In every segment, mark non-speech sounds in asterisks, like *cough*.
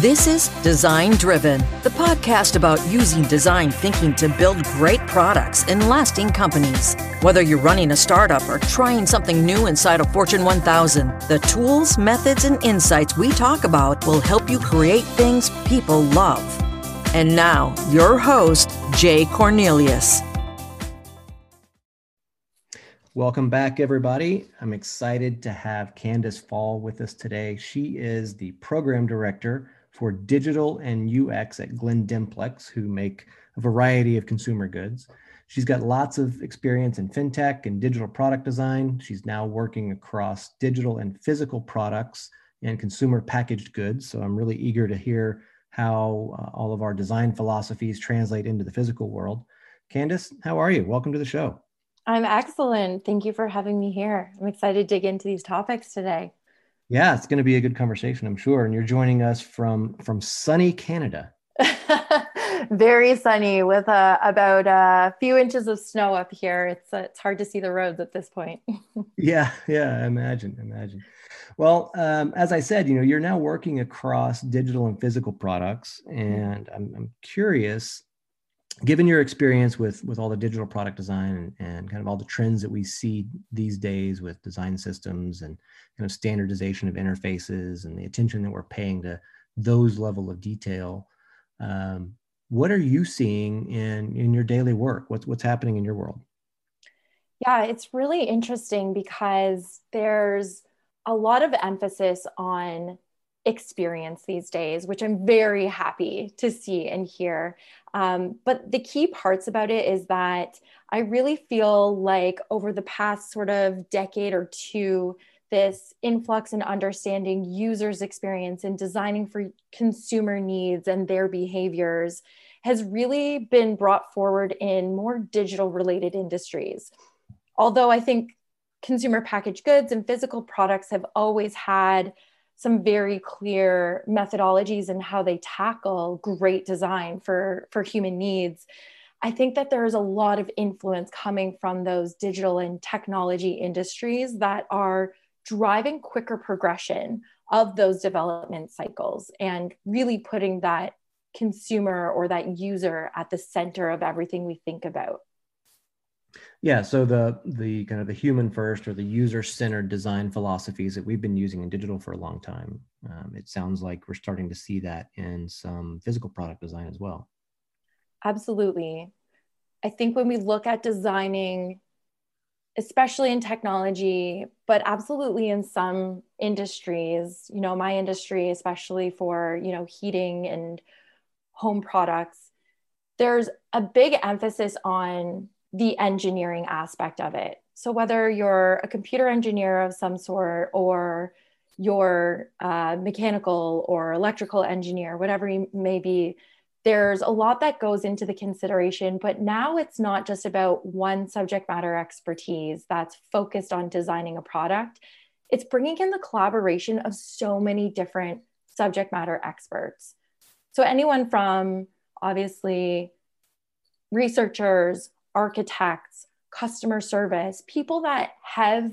This is Design Driven, the podcast about using design thinking to build great products and lasting companies. Whether you're running a startup or trying something new inside a Fortune 1000, the tools, methods, and insights we talk about will help you create things people love. And now, your host, Jay Cornelius. Welcome back, everybody. I'm excited to have Candace Fall with us today. She is the program director for digital and UX at Glen Dimplex, who make a variety of consumer goods. She's got lots of experience in fintech and digital product design. She's now working across digital and physical products and consumer packaged goods. So I'm really eager to hear how uh, all of our design philosophies translate into the physical world. Candace, how are you? Welcome to the show. I'm excellent. Thank you for having me here. I'm excited to dig into these topics today. Yeah, it's going to be a good conversation, I'm sure. And you're joining us from from sunny Canada. *laughs* Very sunny with uh, about a few inches of snow up here. It's uh, it's hard to see the roads at this point. *laughs* yeah, yeah, imagine, imagine. Well, um, as I said, you know, you're now working across digital and physical products, mm-hmm. and I'm, I'm curious given your experience with with all the digital product design and, and, kind of all the trends that we see these days with design systems and kind of standardization of interfaces and the attention that we're paying to those level of detail um, what are you seeing in in your daily work? What's what's happening in your world? Yeah it's really interesting because there's a lot of emphasis on experience these days, which I'm very happy to see and hear. Um, but the key parts about it is that I really feel like over the past sort of decade or two, this influx in understanding users' experience and designing for consumer needs and their behaviors has really been brought forward in more digital related industries. Although I think consumer packaged goods and physical products have always had some very clear methodologies and how they tackle great design for for human needs. I think that there is a lot of influence coming from those digital and technology industries that are driving quicker progression of those development cycles and really putting that consumer or that user at the center of everything we think about yeah, so the the kind of the human first or the user centered design philosophies that we've been using in digital for a long time. Um, it sounds like we're starting to see that in some physical product design as well. Absolutely. I think when we look at designing, especially in technology, but absolutely in some industries, you know, my industry, especially for, you know, heating and home products, there's a big emphasis on the engineering aspect of it. So, whether you're a computer engineer of some sort or you're a uh, mechanical or electrical engineer, whatever you may be, there's a lot that goes into the consideration. But now it's not just about one subject matter expertise that's focused on designing a product, it's bringing in the collaboration of so many different subject matter experts. So, anyone from obviously researchers, architects, customer service, people that have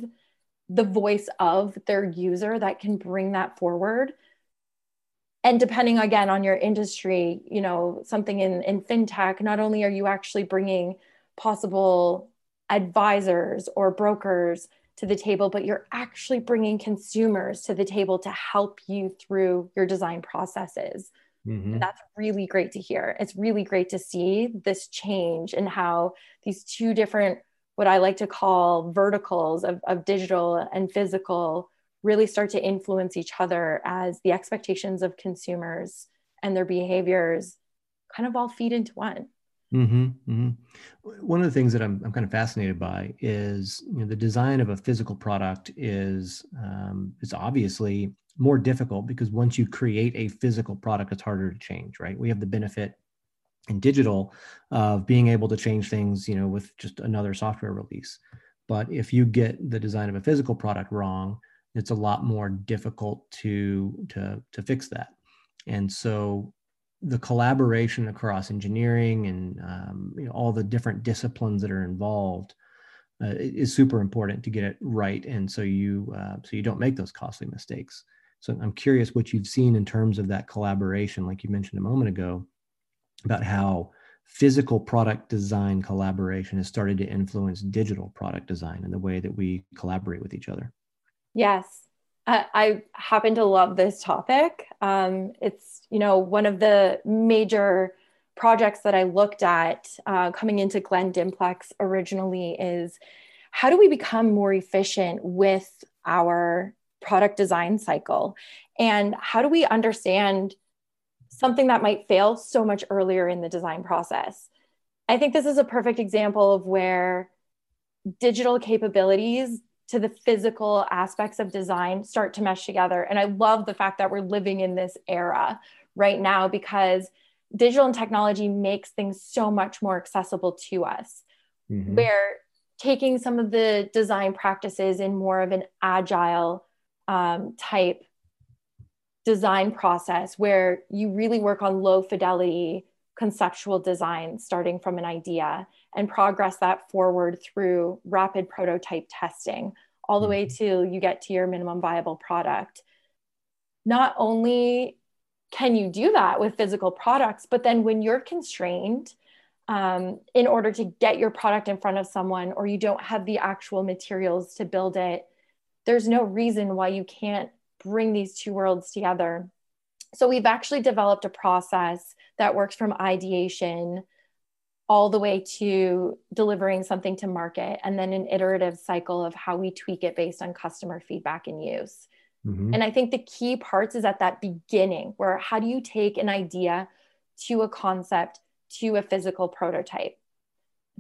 the voice of their user that can bring that forward. And depending again on your industry, you know, something in, in fintech, not only are you actually bringing possible advisors or brokers to the table, but you're actually bringing consumers to the table to help you through your design processes. Mm-hmm. that's really great to hear. It's really great to see this change and how these two different, what I like to call verticals of, of digital and physical, really start to influence each other as the expectations of consumers and their behaviors kind of all feed into one. Mm-hmm, mm-hmm. One of the things that I'm, I'm kind of fascinated by is you know, the design of a physical product is um, is obviously more difficult because once you create a physical product, it's harder to change, right? We have the benefit in digital of being able to change things, you know, with just another software release. But if you get the design of a physical product wrong, it's a lot more difficult to to to fix that. And so the collaboration across engineering and um, you know, all the different disciplines that are involved uh, is super important to get it right. And so you uh, so you don't make those costly mistakes. So I'm curious what you've seen in terms of that collaboration, like you mentioned a moment ago, about how physical product design collaboration has started to influence digital product design and the way that we collaborate with each other. Yes, I, happen to love this topic. Um, it's you know one of the major projects that I looked at uh, coming into Glen Dimplex originally is how do we become more efficient with our product design cycle and how do we understand something that might fail so much earlier in the design process. I think this is a perfect example of where digital capabilities to the physical aspects of design start to mesh together. And I love the fact that we're living in this era right now because digital and technology makes things so much more accessible to us. Mm-hmm. Where taking some of the design practices in more of an agile um, type design process where you really work on low fidelity conceptual design starting from an idea and progress that forward through rapid prototype testing all the way mm-hmm. to you get to your minimum viable product not only can you do that with physical products but then when you're constrained um, in order to get your product in front of someone or you don't have the actual materials to build it there's no reason why you can't bring these two worlds together. So we've actually developed a process that works from ideation all the way to delivering something to market and then an iterative cycle of how we tweak it based on customer feedback and use. Mm-hmm. And I think the key parts is at that beginning where how do you take an idea to a concept to a physical prototype?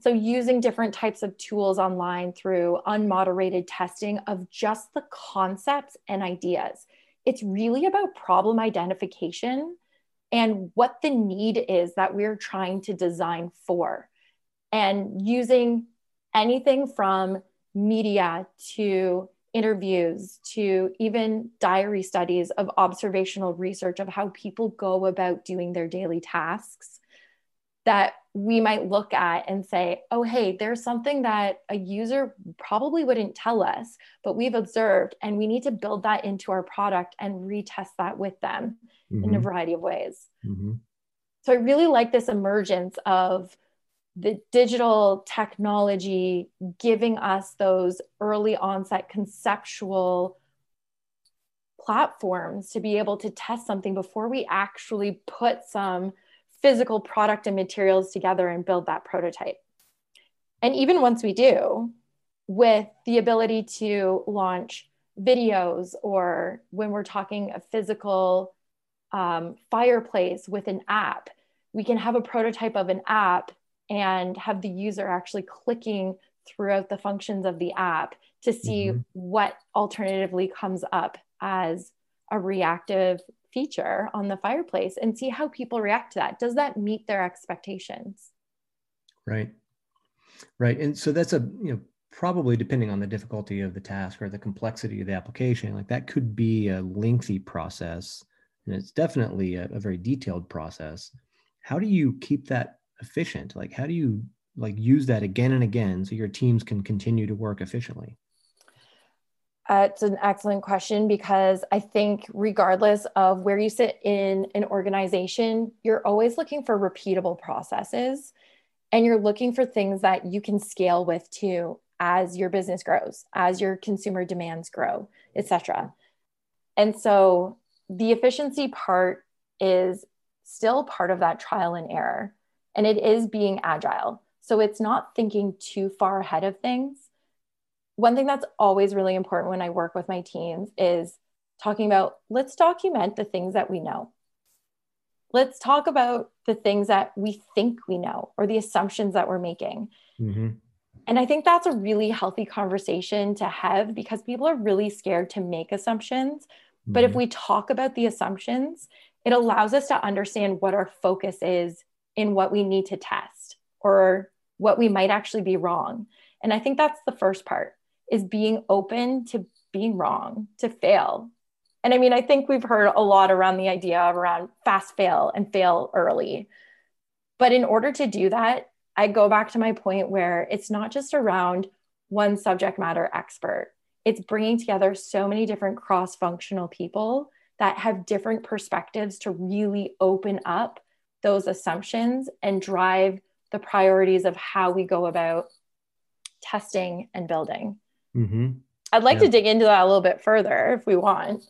so using different types of tools online through unmoderated testing of just the concepts and ideas it's really about problem identification and what the need is that we're trying to design for and using anything from media to interviews to even diary studies of observational research of how people go about doing their daily tasks that we might look at and say, oh, hey, there's something that a user probably wouldn't tell us, but we've observed, and we need to build that into our product and retest that with them mm-hmm. in a mm-hmm. variety of ways. Mm-hmm. So I really like this emergence of the digital technology giving us those early onset conceptual platforms to be able to test something before we actually put some physical product and materials together and build that prototype. And even once we do, with the ability to launch videos or when we're talking a physical um, fireplace with an app, we can have a prototype of an app and have the user actually clicking throughout the functions of the app to see mm-hmm. what alternatively comes up as a reactive feature on the fireplace and see how people react to that. Does that meet their expectations? Right. Right. And so that's a, you know, probably depending on the difficulty of the task or the complexity of the application, like that could be a lengthy process. And it's definitely a, a very detailed process. How do you keep that efficient? Like, how do you like use that again and again so your teams can continue to work efficiently? Uh, it's an excellent question because I think, regardless of where you sit in an organization, you're always looking for repeatable processes and you're looking for things that you can scale with too as your business grows, as your consumer demands grow, etc. And so the efficiency part is still part of that trial and error, and it is being agile. So it's not thinking too far ahead of things one thing that's always really important when I work with my teams is talking about let's document the things that we know. Let's talk about the things that we think we know or the assumptions that we're making. Mm-hmm. And I think that's a really healthy conversation to have because people are really scared to make assumptions. Mm-hmm. But if mm-hmm. we talk about the assumptions, it allows us to understand what our focus is in what we need to test or what we might actually be wrong. And I think that's the first part is being open to being wrong, to fail. And I mean, I think we've heard a lot around the idea of around fast fail and fail early. But in order to do that, I go back to my point where it's not just around one subject matter expert, it's bringing together so many different cross functional people that have different perspectives to really open up those assumptions and drive the priorities of how we go about testing and building. Mm-hmm. I'd like yeah. to dig into that a little bit further if we want.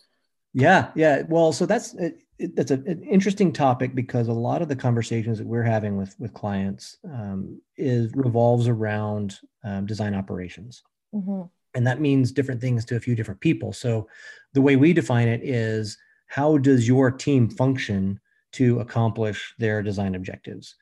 Yeah, yeah. Well, so that's it, that's a, an interesting topic because a lot of the conversations that we're having with with clients um, is revolves around um, design operations, mm-hmm. and that means different things to a few different people. So, the way we define it is how does your team function to accomplish their design objectives?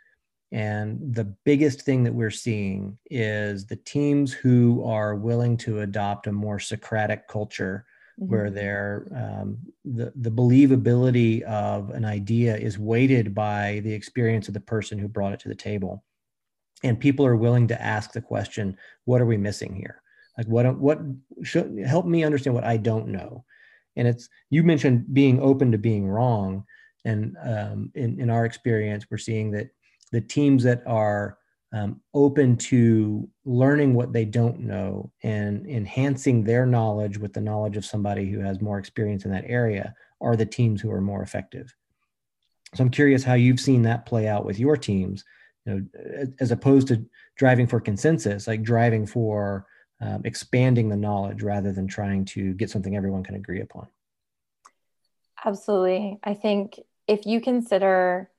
And the biggest thing that we're seeing is the teams who are willing to adopt a more Socratic culture mm-hmm. where they're, um, the, the believability of an idea is weighted by the experience of the person who brought it to the table. And people are willing to ask the question, what are we missing here? Like what, what should help me understand what I don't know? And it's, you mentioned being open to being wrong. And um, in, in our experience, we're seeing that the teams that are um, open to learning what they don't know and enhancing their knowledge with the knowledge of somebody who has more experience in that area are the teams who are more effective. So I'm curious how you've seen that play out with your teams, you know, as opposed to driving for consensus, like driving for um, expanding the knowledge rather than trying to get something everyone can agree upon. Absolutely. I think if you consider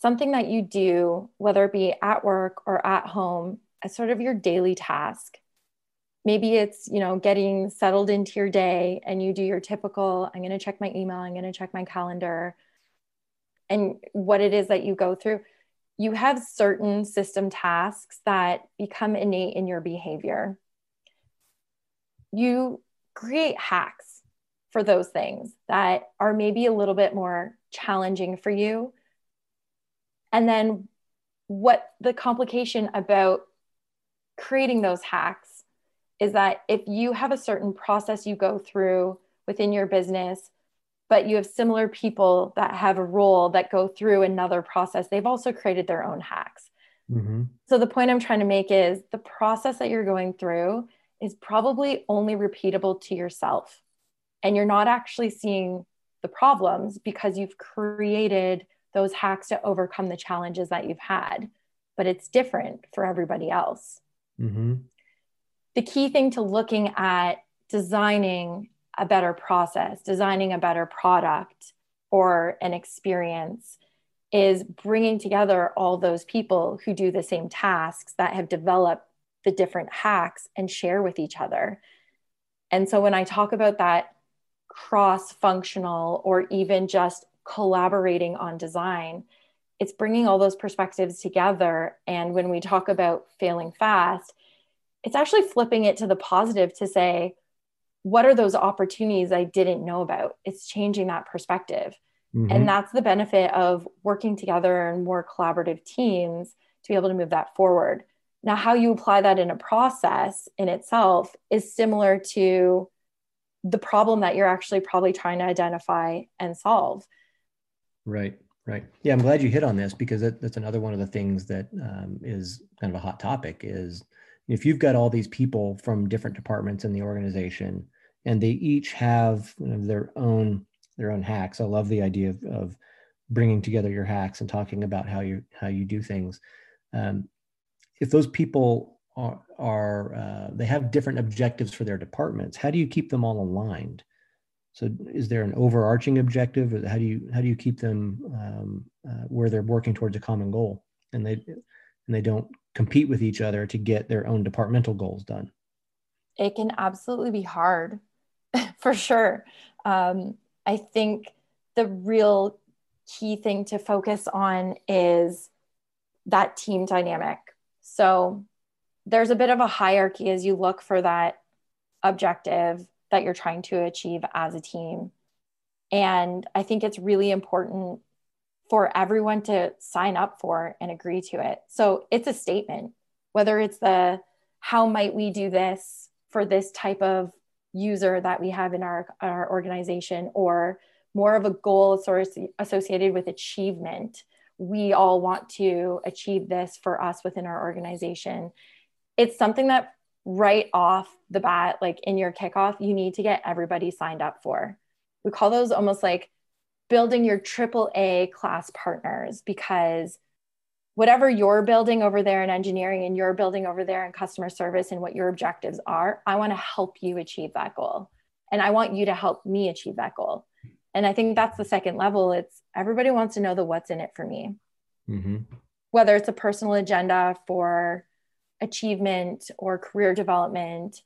something that you do, whether it be at work or at home, as sort of your daily task. Maybe it's, you know, getting settled into your day and you do your typical, I'm going to check my email, I'm going to check my calendar, and what it is that you go through. You have certain system tasks that become innate in your behavior. You create hacks for those things that are maybe a little bit more challenging for you and then what the complication about creating those hacks is that if you have a certain process you go through within your business, but you have similar people that have a role that go through another process, they've also created their own hacks. Mm-hmm. So the point I'm trying to make is the process that you're going through is probably only repeatable to yourself. And you're not actually seeing the problems because you've created those hacks to overcome the challenges that you've had, but it's different for everybody else. Mm-hmm. The key thing to looking at designing a better process, designing a better product or an experience is bringing together all those people who do the same tasks that have developed the different hacks and share with each other. And so when I talk about that cross functional or even just collaborating on design it's bringing all those perspectives together. And when we talk about failing fast it's actually flipping it to the positive to say what are those opportunities i didn't know about? It's changing that perspective. Mm-hmm. and that's the benefit of working together in more collaborative teams to be able to move that forward. Now how you apply that in a process in itself is similar to the problem that you're actually probably trying to identify and solve Right, right. Yeah, I'm glad you hit on this because that, that's another one of the things that um, is kind of a hot topic is if you've got all these people from different departments in the organization and they each have you know, their own their own hacks. I love the idea of, of bringing together your hacks and talking about how you how you do things. Um, if those people are, are uh, they have different objectives for their departments, how do you keep them all aligned? So is there an overarching objective or how do you how do you keep them um, uh, where they're working towards a common goal and they and they don't compete with each other to get their own departmental goals done? It can absolutely be hard, *laughs* for sure. Um, I think the real key thing to focus on is that team dynamic. So there's a bit of a hierarchy as you look for that objective that you're trying to achieve as a team. And I think it's really important for everyone to sign up for and agree to it. So it's a statement, whether it's the how might we do this for this type of user that we have in our, our organization, or more of a goal source associated with achievement. We all want to achieve this for us within our organization. It's something that right off the bat, like in your kickoff, you need to get everybody signed up for. we call those almost like building your triple A class partners because whatever you're building over there in engineering and you're building over there in customer service and what your objectives are, I want to help you achieve that goal. And I want you to help me achieve that goal. And I think that's the second level. It's everybody wants to know the what's in it for me. Mm-hmm. Whether it's a personal agenda for achievement or career development,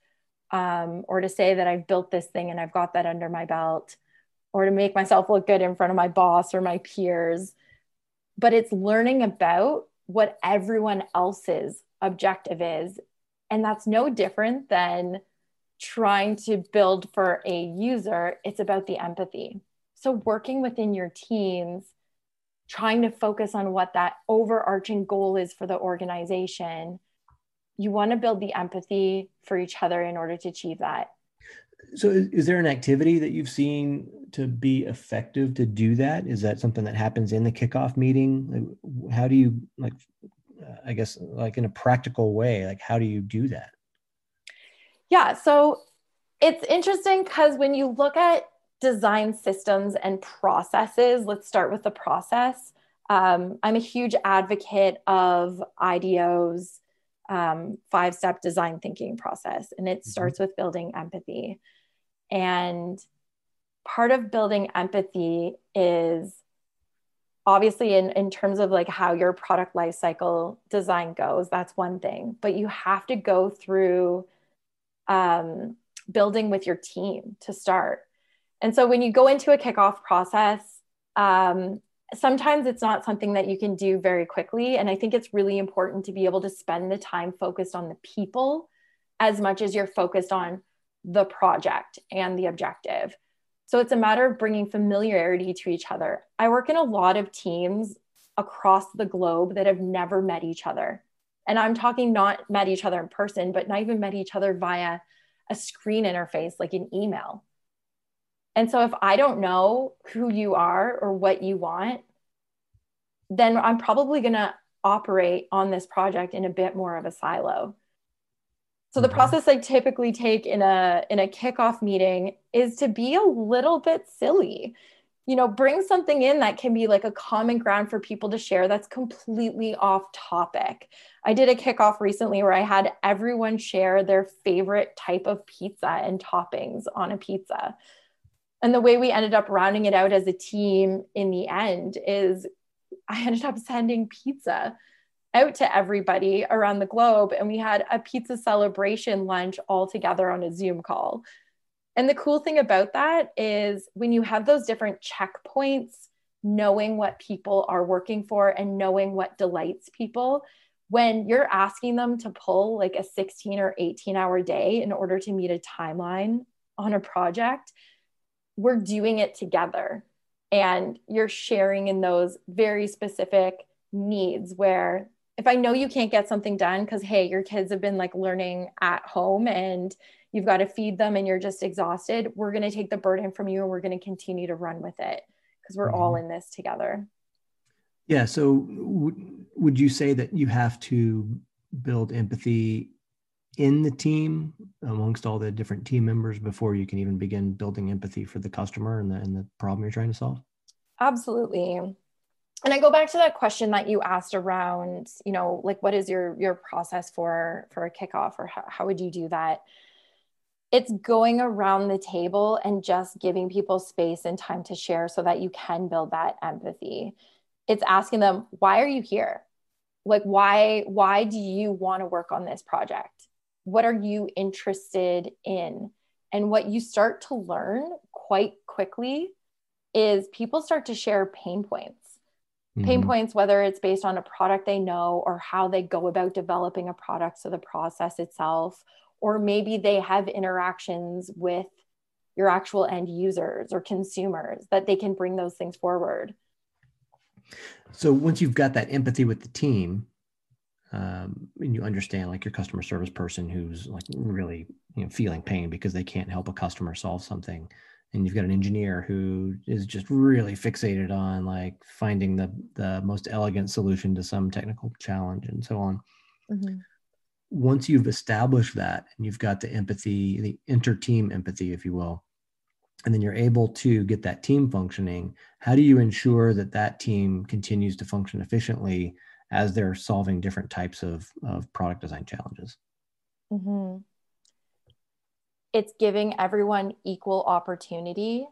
um, or to say that I've built this thing and I've got that under my belt, or to make myself look good in front of my boss or my peers but it's learning about what everyone else's objective is. And that's no different than trying to build for a user. It's about the empathy. So, working within your teams, trying to focus on what that overarching goal is for the organization, you want to build the empathy for each other in order to achieve that. So is, is, there an activity that you've seen to be effective to do that? Is that something that happens in the kickoff meeting? Like, how do you like i guess like in a practical way like how do you do that? Yeah so it's interesting because when you look at design systems and processes let's start with the process. Um, i'm a huge advocate of IDEO's um, five step design thinking process, and it mm-hmm. starts with building empathy. And part of building empathy is obviously in, in terms of like how your product lifecycle design goes that's one thing but you have to go through um, building with your team to start and so when you go into a kickoff process um, sometimes it's not something that you can do very quickly and i think it's really important to be able to spend the time focused on the people as much as you're focused on the project and the objective. So it's a matter of bringing familiarity to each other. I work in a lot of teams across the globe that have never met each other. And I'm talking not met each other in person, but not even met each other via a screen interface like an email. And so if I don't know who you are or what you want, then I'm probably going to operate on this project in a bit more of a silo. So the mm-hmm. process I typically take in a in a kickoff meeting is to be a little bit silly. You know, bring something in that can be like a common ground for people to share that's completely off topic. I did a kickoff recently where I had everyone share their favorite type of pizza and toppings on a pizza. And the way we ended up rounding it out as a team in the end is I ended up sending pizza out to everybody around the globe and we had a pizza celebration lunch all together on a Zoom call. And the cool thing about that is when you have those different checkpoints, knowing what people are working for and knowing what delights people, when you're asking them to pull like a 16 or 18 hour day in order to meet a timeline on a project, we're doing it together. And you're sharing in those very specific needs where if I know you can't get something done because, hey, your kids have been like learning at home and you've got to feed them and you're just exhausted, we're going to take the burden from you and we're going to continue to run with it because we're mm-hmm. all in this together. Yeah. So, w- would you say that you have to build empathy in the team amongst all the different team members before you can even begin building empathy for the customer and the, and the problem you're trying to solve? Absolutely and I go back to that question that you asked around, you know, like what is your your process for for a kickoff or how, how would you do that? It's going around the table and just giving people space and time to share so that you can build that empathy. It's asking them, why are you here? Like why why do you want to work on this project? What are you interested in? And what you start to learn quite quickly is people start to share pain points pain mm-hmm. points, whether it's based on a product they know or how they go about developing a product, so the process itself, or maybe they have interactions with your actual end users or consumers that they can bring those things forward. So once you've got that empathy with the team, um, and you understand like your customer service person who's like really you know feeling pain because they can't help a customer solve something and you've got an engineer who is just really fixated on like finding the the most elegant solution to some technical challenge and so on mm-hmm. once you've established that and you've got the empathy the inter-team empathy if you will and then you're able to get that team functioning how do you ensure that that team continues to function efficiently as they're solving different types of, of product design challenges mm-hmm. it's giving everyone equal opportunity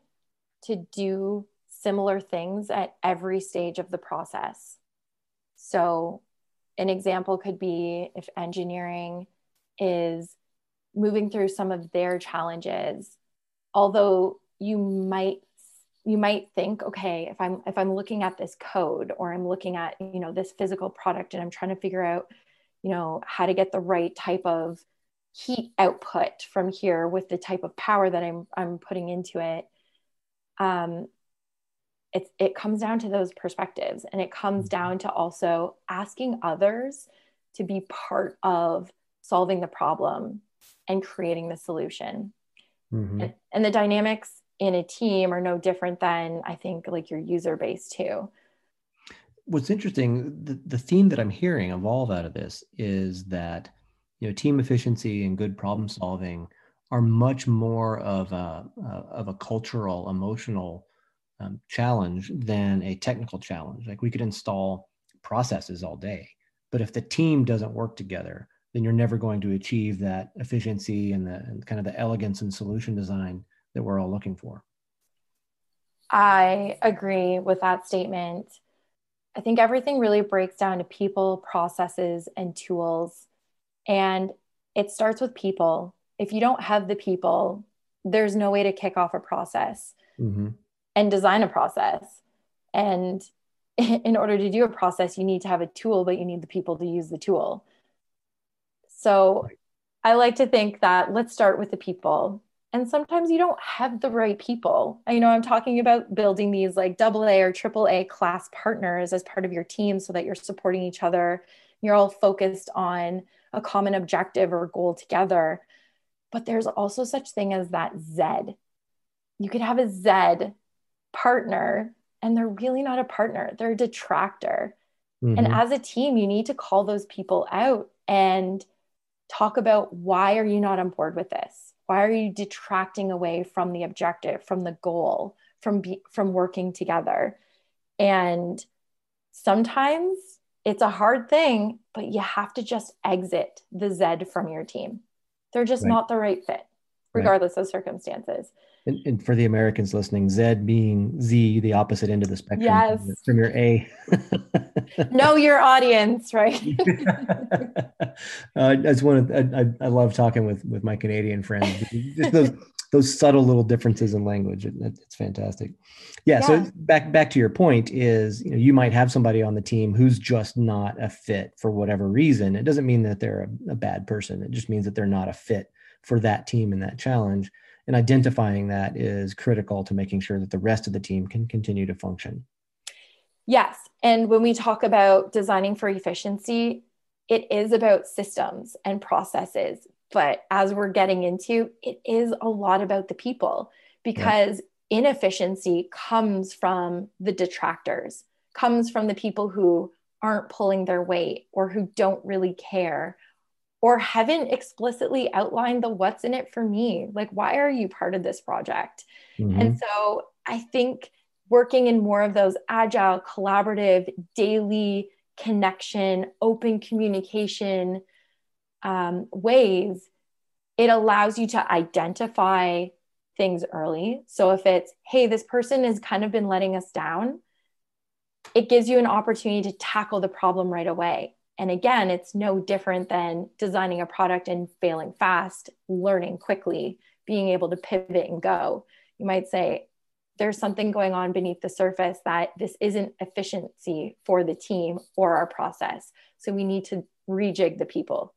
to do similar things at every stage of the process so an example could be if engineering is moving through some of their challenges although you might you might think okay if i'm if i'm looking at this code or i'm looking at you know this physical product and i'm trying to figure out you know how to get the right type of heat output from here with the type of power that i'm i'm putting into it um it, it comes down to those perspectives and it comes mm-hmm. down to also asking others to be part of solving the problem and creating the solution mm-hmm. and, and the dynamics in a team are no different than i think like your user base too. What's interesting the, the theme that i'm hearing of all out of this is that you know team efficiency and good problem solving are much more of a, of a cultural emotional um, challenge than a technical challenge. Like we could install processes all day but if the team doesn't work together then you're never going to achieve that efficiency and the and kind of the elegance and solution design that we're all looking for. I agree with that statement. I think everything really breaks down to people, processes, and tools. And it starts with people. If you don't have the people, there's no way to kick off a process mm-hmm. and design a process. And *laughs* in order to do a process, you need to have a tool, but you need the people to use the tool. So right. I like to think that let's start with the people. And sometimes you don't have the right people. You know, I'm talking about building these like double A or triple A class partners as part of your team so that you're supporting each other. You're all focused on a common objective or goal together. But there's also such thing as that Z. You could have a Z partner and they're really not a partner. They're a detractor. Mm-hmm. And as a team, you need to call those people out and talk about why are you not on board with this why are you detracting away from the objective from the goal from be, from working together and sometimes it's a hard thing but you have to just exit the z from your team they're just right. not the right fit regardless right. of circumstances and, and, for the Americans listening, Z being Z, the opposite end of the spectrum. Yes. From your A. *laughs* know your audience, right? *laughs* uh, that's one of I, I, love talking with with my Canadian friends. *laughs* Just those those subtle little differences in language. It, it's fantastic. Yeah, yeah, So back back to your point is you know you might have somebody on the team who's just not a fit for whatever reason. It doesn't mean that they're a, a bad person. It just means that they're not a fit for that team and that challenge and identifying that is critical to making sure that the rest of the team can continue to function. Yes. And when we talk about designing for efficiency, it is about systems and processes. But as we're getting into, it is a lot about the people because yeah. inefficiency comes from the detractors, comes from the people who aren't pulling their weight or who don't really care or haven't explicitly outlined the what's in it for me. Like, why are you part of this project? Mm-hmm. And so I think working in more of those agile, collaborative, daily connection, open communication um, ways, it allows you to identify things early. So if it's, hey, this person has kind of been letting us down, it gives you an opportunity to tackle the problem right away. And again, it's no different than designing a product and failing fast, learning quickly, being able to pivot and go. You might say, there's something going on beneath the surface that this isn't efficiency for the team or our process. So we need to rejig the people.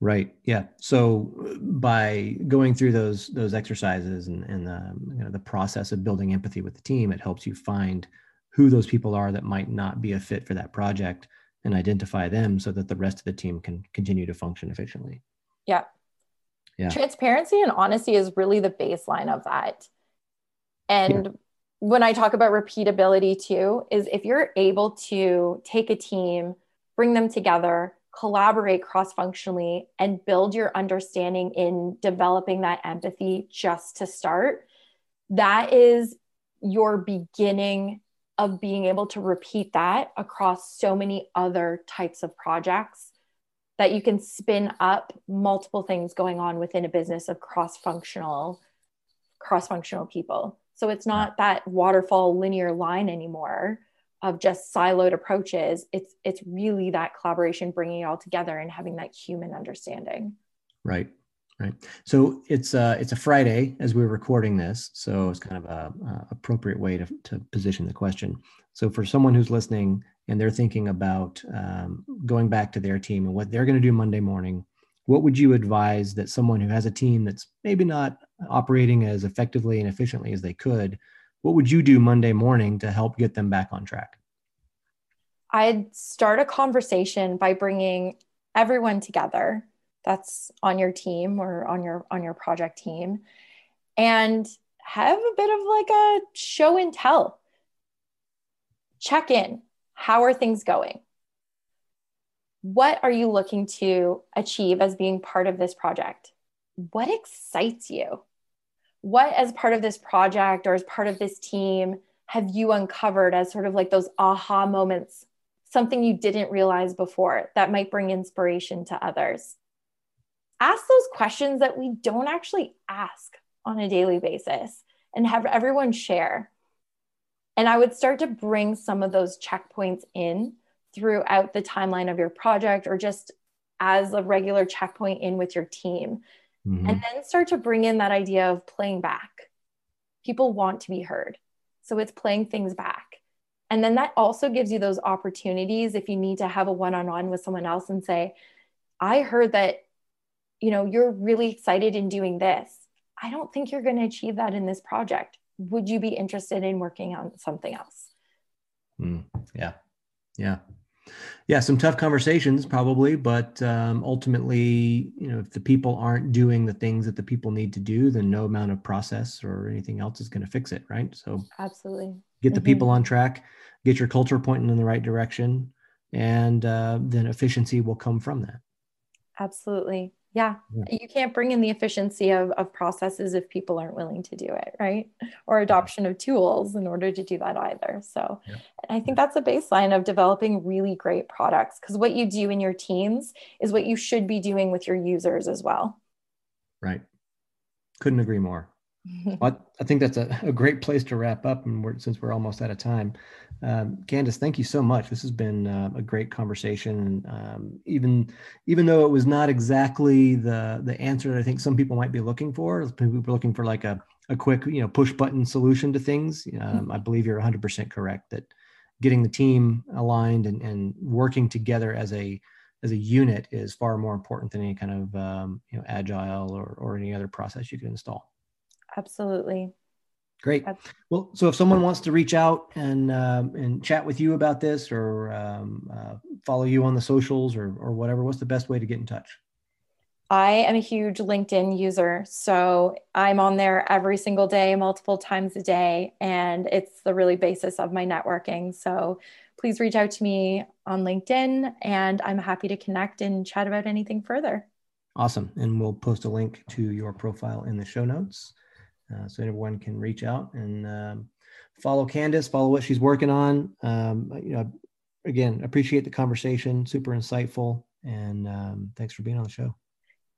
Right. Yeah. So by going through those those exercises and, and the, you know, the process of building empathy with the team, it helps you find who those people are that might not be a fit for that project and identify them so that the rest of the team can continue to function efficiently. Yeah. Yeah. Transparency and honesty is really the baseline of that. And yeah. when I talk about repeatability too, is if you're able to take a team, bring them together, collaborate cross functionally, and build your understanding in developing that empathy just to start, that is your beginning of being able to repeat that across so many other types of projects that you can spin up multiple things going on within a business of cross functional cross functional people. So it's not that waterfall linear line anymore of just siloed approaches. It's it's really that collaboration bringing it all together and having that human understanding. Right right? So it's uh it's a friday as we're recording this so it's kind of a, a appropriate way to, to position the question. So for someone who's listening and they're thinking about um, going back to their team and what they're going to do monday morning what would you advise that someone who has a team that's maybe not operating as effectively and efficiently as they could what would you do monday morning to help get them back on track? I'd start a conversation by bringing everyone together that's on your team or on your on your project team and have a bit of like a show and tell. Check in. How are things going? What are you looking to achieve as being part of this project? What excites you? What as part of this project or as part of this team have you uncovered as sort of like those aha moments? Something you didn't realize before that might bring inspiration to others ask those questions that we don't actually ask on a daily basis and have everyone share. And I would start to bring some of those checkpoints in throughout the timeline of your project or just as a regular checkpoint in with your team. Mm-hmm. And then start to bring in that idea of playing back. People want to be heard. So it's playing things back. And then that also gives you those opportunities if you need to have a one on one with someone else and say, I heard that you know, you're really excited in doing this. I don't think you're going to achieve that in this project. Would you be interested in working on something else? Mm, yeah. Yeah. Yeah. Some tough conversations, probably, but um, ultimately, you know, if the people aren't doing the things that the people need to do, then no amount of process or anything else is going to fix it. Right. So, absolutely get the mm-hmm. people on track, get your culture pointing in the right direction, and uh, then efficiency will come from that. Absolutely. Yeah. You can't bring in the efficiency of, of processes if people aren't willing to do it, right? Or adoption of tools in order to do that either. So yeah. I think that's a baseline of developing really great products because what you do in your teams is what you should be doing with your users as well. Right. Couldn't agree more. Well, I think that's a, a, great place to wrap up, and we're, since we're almost out of time, um, Candace, thank you so much. This has been uh, a great conversation. Um, even even though it was not exactly the the answer that I think some people might be looking for, people are looking for like a a quick you know push button solution to things. Um, I believe you're 100% correct that getting the team aligned and, and working together as a as a unit is far more important than any kind of um, you know agile or, or any other process you can install. Absolutely. Great. Well, so if someone wants to reach out and um, and chat with you about this, or um, uh, follow you on the socials, or or whatever, what's the best way to get in touch? I am a huge LinkedIn user, so I'm on there every single day, multiple times a day, and it's the really basis of my networking. So please reach out to me on LinkedIn, and I'm happy to connect and chat about anything further. Awesome, and we'll post a link to your profile in the show notes. Uh, so everyone can reach out and um, follow Candace, follow what she's working on. Um, you know, again, appreciate the conversation, super insightful, and um, thanks for being on the show.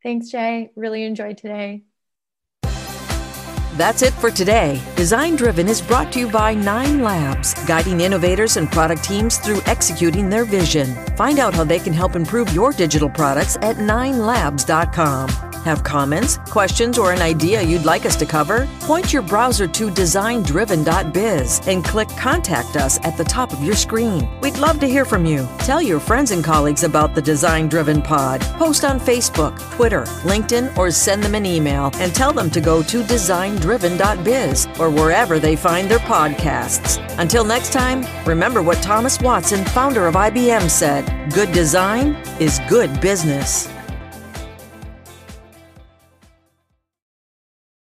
Thanks, Jay. Really enjoyed today. That's it for today. Design Driven is brought to you by Nine Labs, guiding innovators and product teams through executing their vision. Find out how they can help improve your digital products at ninelabs.com. Have comments, questions, or an idea you'd like us to cover? Point your browser to designdriven.biz and click Contact Us at the top of your screen. We'd love to hear from you. Tell your friends and colleagues about the Design Driven Pod. Post on Facebook, Twitter, LinkedIn, or send them an email and tell them to go to designdriven.biz or wherever they find their podcasts. Until next time, remember what Thomas Watson, founder of IBM, said good design is good business.